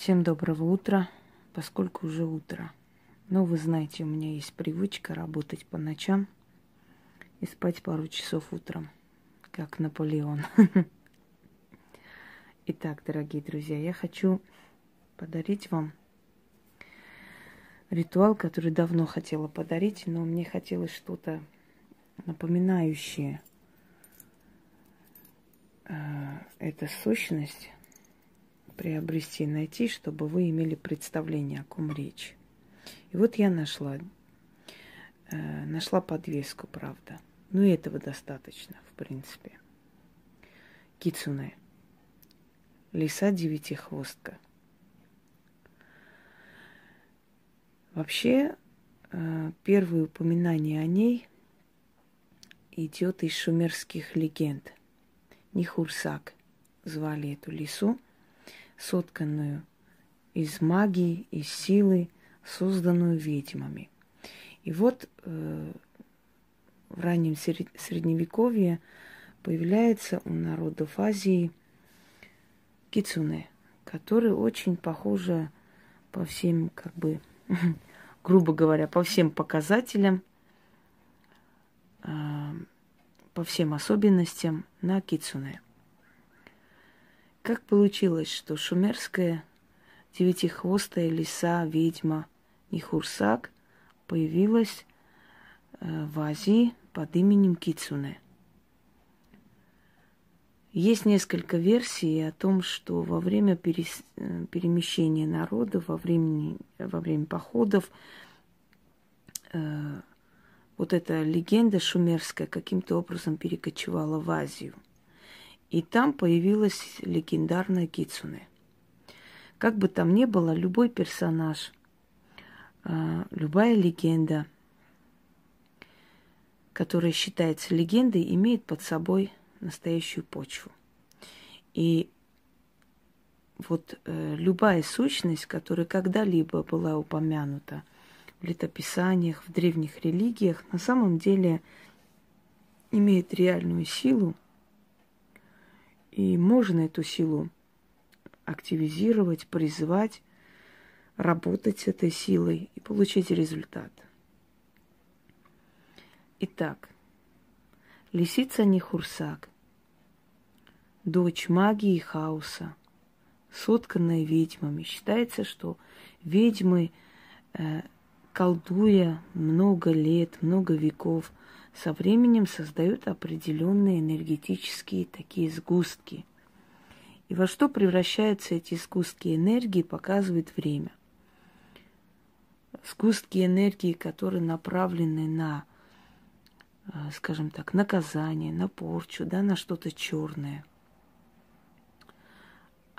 Всем доброго утра, поскольку уже утро. Но вы знаете, у меня есть привычка работать по ночам и спать пару часов утром, как Наполеон. Итак, дорогие друзья, я хочу подарить вам ритуал, который давно хотела подарить, но мне хотелось что-то напоминающее э, эту сущность приобрести, найти, чтобы вы имели представление, о ком речь. И вот я нашла, э, нашла подвеску, правда. Ну этого достаточно, в принципе. Кицуне. Лиса девятихвостка. Вообще, э, первое упоминание о ней идет из шумерских легенд. Нихурсак звали эту лису, сотканную из магии, из силы, созданную ведьмами. И вот э, в раннем средневековье появляется у народов Азии кицуне, которые очень похожи по всем, как бы, грубо говоря, по всем показателям, э, по всем особенностям на кицуне. Как получилось, что шумерская девятихвостая лиса, ведьма Нихурсак появилась э, в Азии под именем Кицуне. Есть несколько версий о том, что во время перес... Э, перемещения народа, во время, во время походов, э, вот эта легенда шумерская каким-то образом перекочевала в Азию – и там появилась легендарная Кицуне. Как бы там ни было, любой персонаж, а, любая легенда, которая считается легендой, имеет под собой настоящую почву. И вот э, любая сущность, которая когда-либо была упомянута в летописаниях, в древних религиях, на самом деле имеет реальную силу – и можно эту силу активизировать, призывать, работать с этой силой и получить результат. Итак, лисица Нихурсак, дочь магии и хаоса, сотканная ведьмами. Считается, что ведьмы, э, колдуя много лет, много веков, со временем создают определенные энергетические такие сгустки. И во что превращаются эти сгустки энергии, показывает время. Сгустки энергии, которые направлены на, э, скажем так, наказание, на порчу, да, на что-то черное,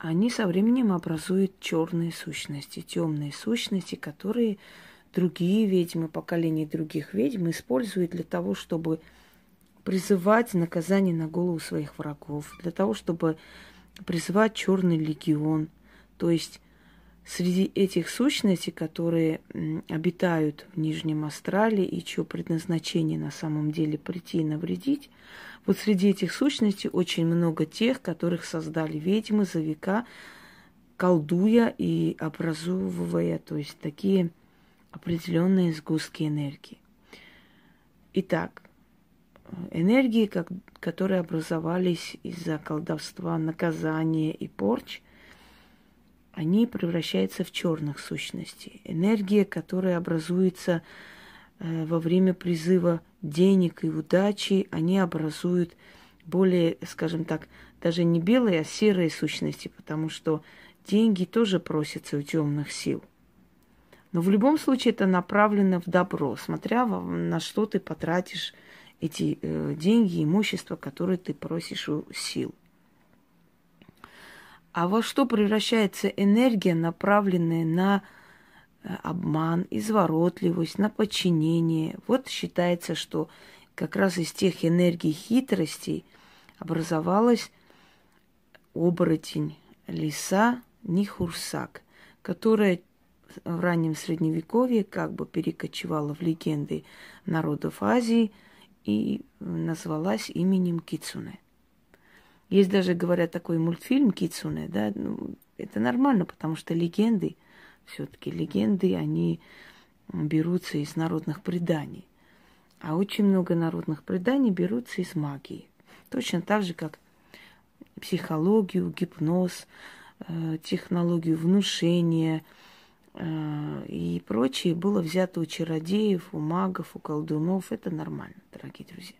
они со временем образуют черные сущности, темные сущности, которые другие ведьмы, поколения других ведьм используют для того, чтобы призывать наказание на голову своих врагов, для того, чтобы призывать черный легион. То есть среди этих сущностей, которые обитают в Нижнем Астрале и чье предназначение на самом деле прийти и навредить, вот среди этих сущностей очень много тех, которых создали ведьмы за века, колдуя и образовывая, то есть такие определенные сгустки энергии. Итак, энергии, как, которые образовались из-за колдовства, наказания и порч, они превращаются в черных сущностей. Энергия, которая образуется э, во время призыва денег и удачи, они образуют более, скажем так, даже не белые, а серые сущности, потому что деньги тоже просятся у темных сил. Но в любом случае это направлено в добро, смотря на что ты потратишь эти э, деньги, имущество, которые ты просишь у сил. А во что превращается энергия, направленная на э, обман, изворотливость, на подчинение? Вот считается, что как раз из тех энергий хитростей образовалась оборотень лиса Нихурсак, которая в раннем средневековье как бы перекочевала в легенды народов Азии и назвалась именем Кицуне. Есть даже, говорят, такой мультфильм Кицуне, да, ну, это нормально, потому что легенды, все-таки легенды, они берутся из народных преданий. А очень много народных преданий берутся из магии. Точно так же, как психологию, гипноз, э, технологию внушения и прочее было взято у чародеев, у магов, у колдунов. Это нормально, дорогие друзья.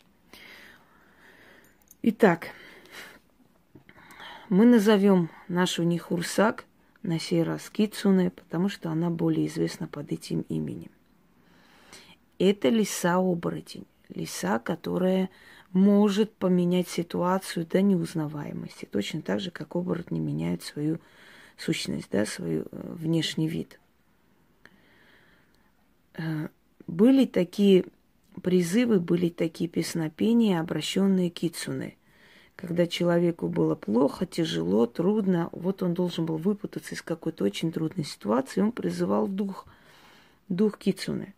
Итак, мы назовем нашу Нихурсак на сей раз Кицуне, потому что она более известна под этим именем. Это лиса-оборотень. Лиса, которая может поменять ситуацию до неузнаваемости. Точно так же, как оборотни меняют свою сущность, да, свой э, внешний вид. Э, были такие призывы, были такие песнопения, обращенные к Кицуне. Когда человеку было плохо, тяжело, трудно, вот он должен был выпутаться из какой-то очень трудной ситуации, он призывал дух, дух Кицуне.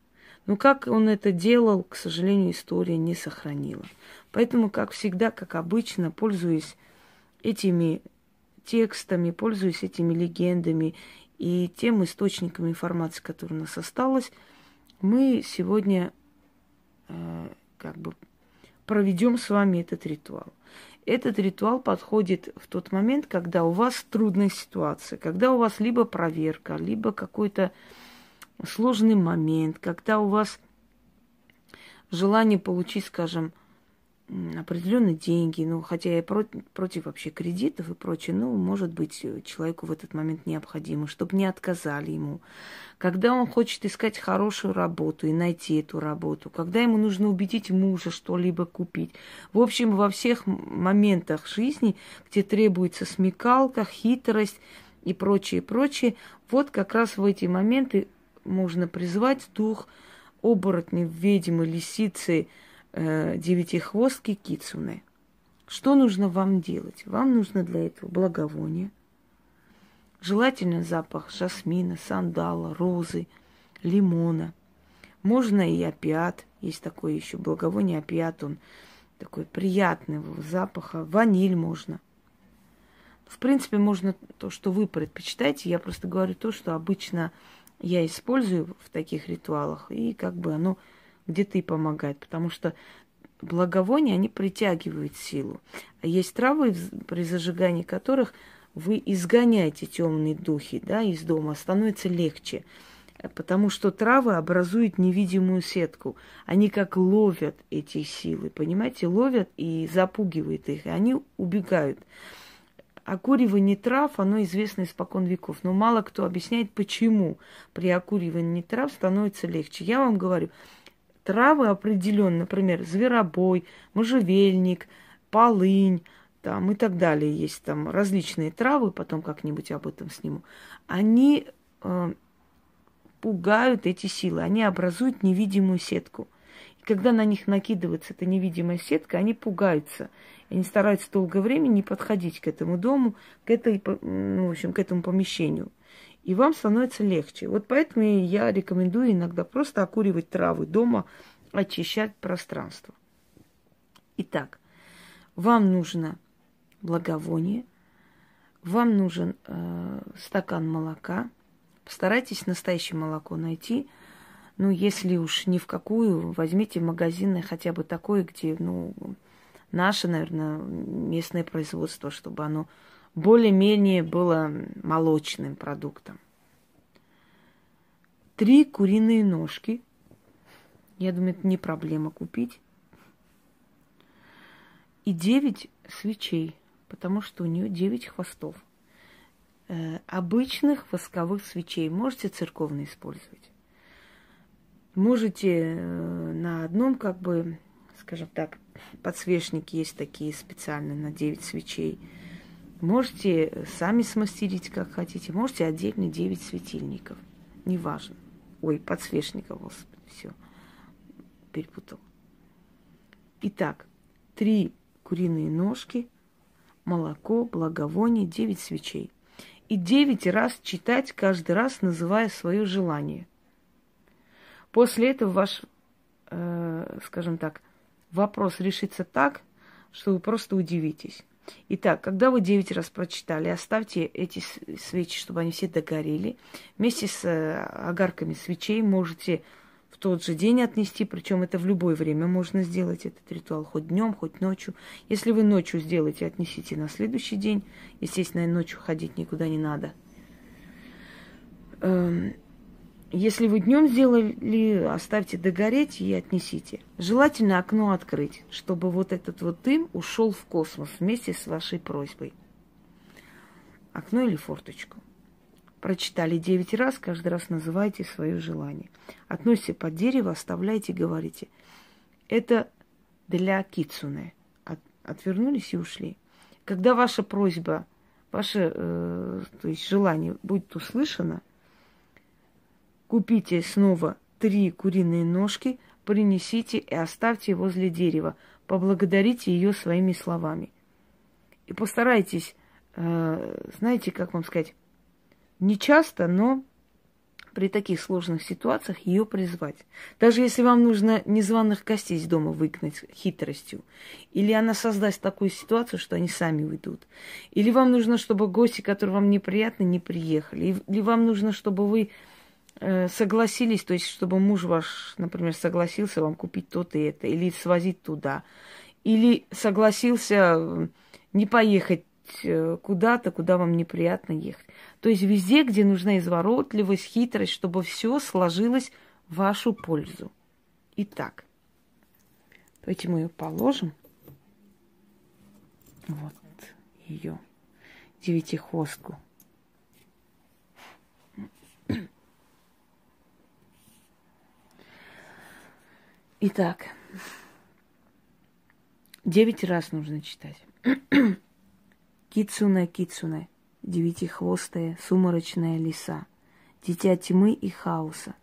Но как он это делал, к сожалению, история не сохранила. Поэтому, как всегда, как обычно, пользуясь этими текстами, пользуясь этими легендами и тем источником информации, который у нас осталось, мы сегодня э, как бы проведем с вами этот ритуал. Этот ритуал подходит в тот момент, когда у вас трудная ситуация, когда у вас либо проверка, либо какой-то сложный момент, когда у вас желание получить, скажем, определенные деньги, ну, хотя я против, против вообще кредитов и прочее, ну, может быть, э, человеку в этот момент необходимо, чтобы не отказали ему. Когда он хочет искать хорошую работу и найти эту работу, когда ему нужно убедить мужа что-либо купить. В общем, во всех моментах жизни, где требуется смекалка, хитрость и прочее, прочее, вот как раз в эти моменты можно призвать дух оборотней, ведьмы, лисицы, э, девятихвостки кицуны. Что нужно вам делать? Вам нужно для этого благовоние, желательно запах жасмина, сандала, розы, лимона. Можно и опиат, есть такой еще благовоние опиат, он такой приятного запаха, ваниль можно. В принципе, можно то, что вы предпочитаете. Я просто говорю то, что обычно я использую в таких ритуалах, и как бы оно где-то и помогает, потому что благовония, они притягивают силу. А есть травы, при зажигании которых вы изгоняете темные духи да, из дома, становится легче. Потому что травы образуют невидимую сетку. Они как ловят эти силы, понимаете, ловят и запугивают их, и они убегают. Окуривание трав, оно известно испокон веков, но мало кто объясняет, почему при окуривании трав становится легче. Я вам говорю, травы определенно, например, зверобой, можжевельник, полынь, там и так далее. Есть там различные травы, потом как-нибудь об этом сниму. Они э, пугают эти силы, они образуют невидимую сетку. И когда на них накидывается эта невидимая сетка, они пугаются. Они стараются долгое время не подходить к этому дому, к, этой, ну, в общем, к этому помещению и вам становится легче. Вот поэтому я рекомендую иногда просто окуривать травы дома, очищать пространство. Итак, вам нужно благовоние, вам нужен э, стакан молока. Постарайтесь настоящее молоко найти. Ну, если уж ни в какую, возьмите магазинное хотя бы такое, где, ну, наше, наверное, местное производство, чтобы оно более-менее было молочным продуктом. Три куриные ножки. Я думаю, это не проблема купить. И девять свечей, потому что у нее девять хвостов. Э, обычных восковых свечей. Можете церковные использовать. Можете э, на одном, как бы, скажем так, подсвечнике есть такие специальные на 9 свечей. Можете сами смастерить, как хотите. Можете отдельно 9 светильников. Неважно. Ой, подсвечников, господи, все. Перепутал. Итак, три куриные ножки, молоко, благовоние, 9 свечей. И 9 раз читать каждый раз, называя свое желание. После этого ваш, э, скажем так, вопрос решится так, что вы просто удивитесь. Итак, когда вы 9 раз прочитали, оставьте эти свечи, чтобы они все догорели. Вместе с э, огарками свечей можете в тот же день отнести, причем это в любое время можно сделать этот ритуал, хоть днем, хоть ночью. Если вы ночью сделаете, отнесите на следующий день. Естественно, ночью ходить никуда не надо. Если вы днем сделали, оставьте догореть и отнесите. Желательно окно открыть, чтобы вот этот вот дым ушел в космос вместе с вашей просьбой. Окно или форточку. Прочитали девять раз, каждый раз называйте свое желание. Относите под дерево, оставляйте, говорите. Это для кицуне. От, отвернулись и ушли. Когда ваша просьба, ваше э, то есть желание будет услышано – Купите снова три куриные ножки, принесите и оставьте возле дерева. Поблагодарите ее своими словами. И постарайтесь, э, знаете, как вам сказать, не часто, но при таких сложных ситуациях ее призвать. Даже если вам нужно незваных гостей из дома выгнать хитростью, или она создаст такую ситуацию, что они сами уйдут, или вам нужно, чтобы гости, которые вам неприятны, не приехали, или вам нужно, чтобы вы согласились, то есть чтобы муж ваш, например, согласился вам купить то-то и это, или свозить туда, или согласился не поехать э, куда-то, куда вам неприятно ехать. То есть везде, где нужна изворотливость, хитрость, чтобы все сложилось в вашу пользу. Итак, давайте мы ее положим. Вот ее девятихвостку. Итак, девять раз нужно читать. Кицуне, кицуне, девятихвостая, сумрачная лиса, дитя тьмы и хаоса.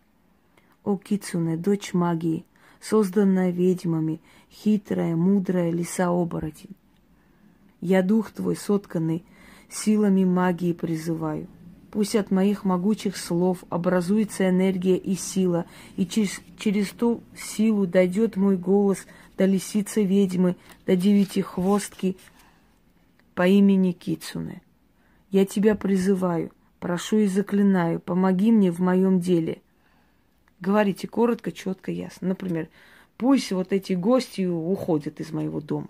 О, кицуне, дочь магии, созданная ведьмами, хитрая, мудрая лиса-оборотень. Я дух твой, сотканный, силами магии призываю – Пусть от моих могучих слов образуется энергия и сила, и через, через ту силу дойдет мой голос до лисицы ведьмы, до девяти хвостки по имени Кицуне. Я тебя призываю, прошу и заклинаю, помоги мне в моем деле. Говорите коротко, четко, ясно. Например, пусть вот эти гости уходят из моего дома.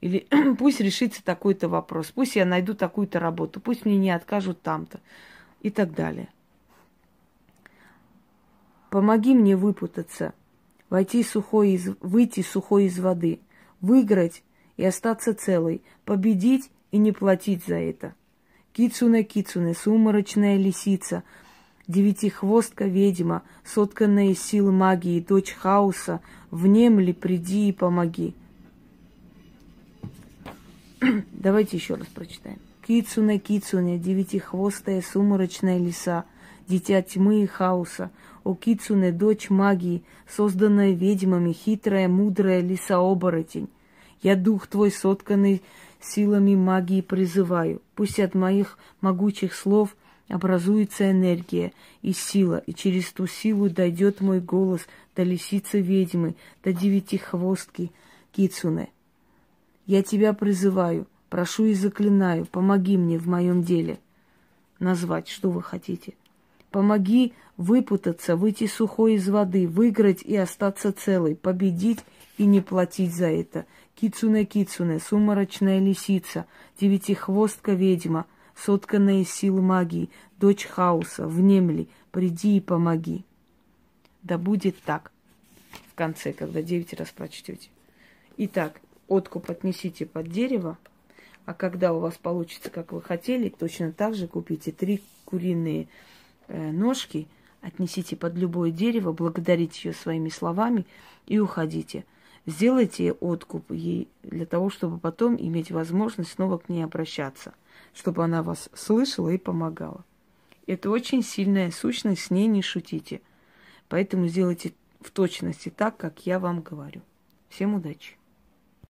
Или пусть решится такой-то вопрос, пусть я найду такую-то работу, пусть мне не откажут там-то и так далее. Помоги мне выпутаться, войти сухой из, выйти сухой из воды, выиграть и остаться целой, победить и не платить за это. Кицуне Кицуне, сумрачная лисица, девятихвостка ведьма, сотканная из сил магии, дочь хаоса, внемли, приди и помоги. Давайте еще раз прочитаем. Кицуне, Кицуне, девятихвостая сумрачная лиса, дитя тьмы и хаоса. О Кицуне, дочь магии, созданная ведьмами, хитрая, мудрая лиса-оборотень. Я дух твой, сотканный силами магии, призываю. Пусть от моих могучих слов образуется энергия и сила, и через ту силу дойдет мой голос до лисицы ведьмы, до девятихвостки Кицуне. Я тебя призываю, Прошу и заклинаю, помоги мне в моем деле. Назвать, что вы хотите. Помоги выпутаться, выйти сухой из воды, выиграть и остаться целой, победить и не платить за это. Кицуне-кицуне, сумрачная лисица, девятихвостка ведьма, сотканная из сил магии, дочь хаоса, внемли, приди и помоги. Да будет так в конце, когда девять раз прочтете. Итак, откуп отнесите под дерево, а когда у вас получится, как вы хотели, точно так же купите три куриные э, ножки, отнесите под любое дерево, благодарите ее своими словами и уходите. Сделайте откуп ей для того, чтобы потом иметь возможность снова к ней обращаться, чтобы она вас слышала и помогала. Это очень сильная сущность, с ней не шутите. Поэтому сделайте в точности так, как я вам говорю. Всем удачи!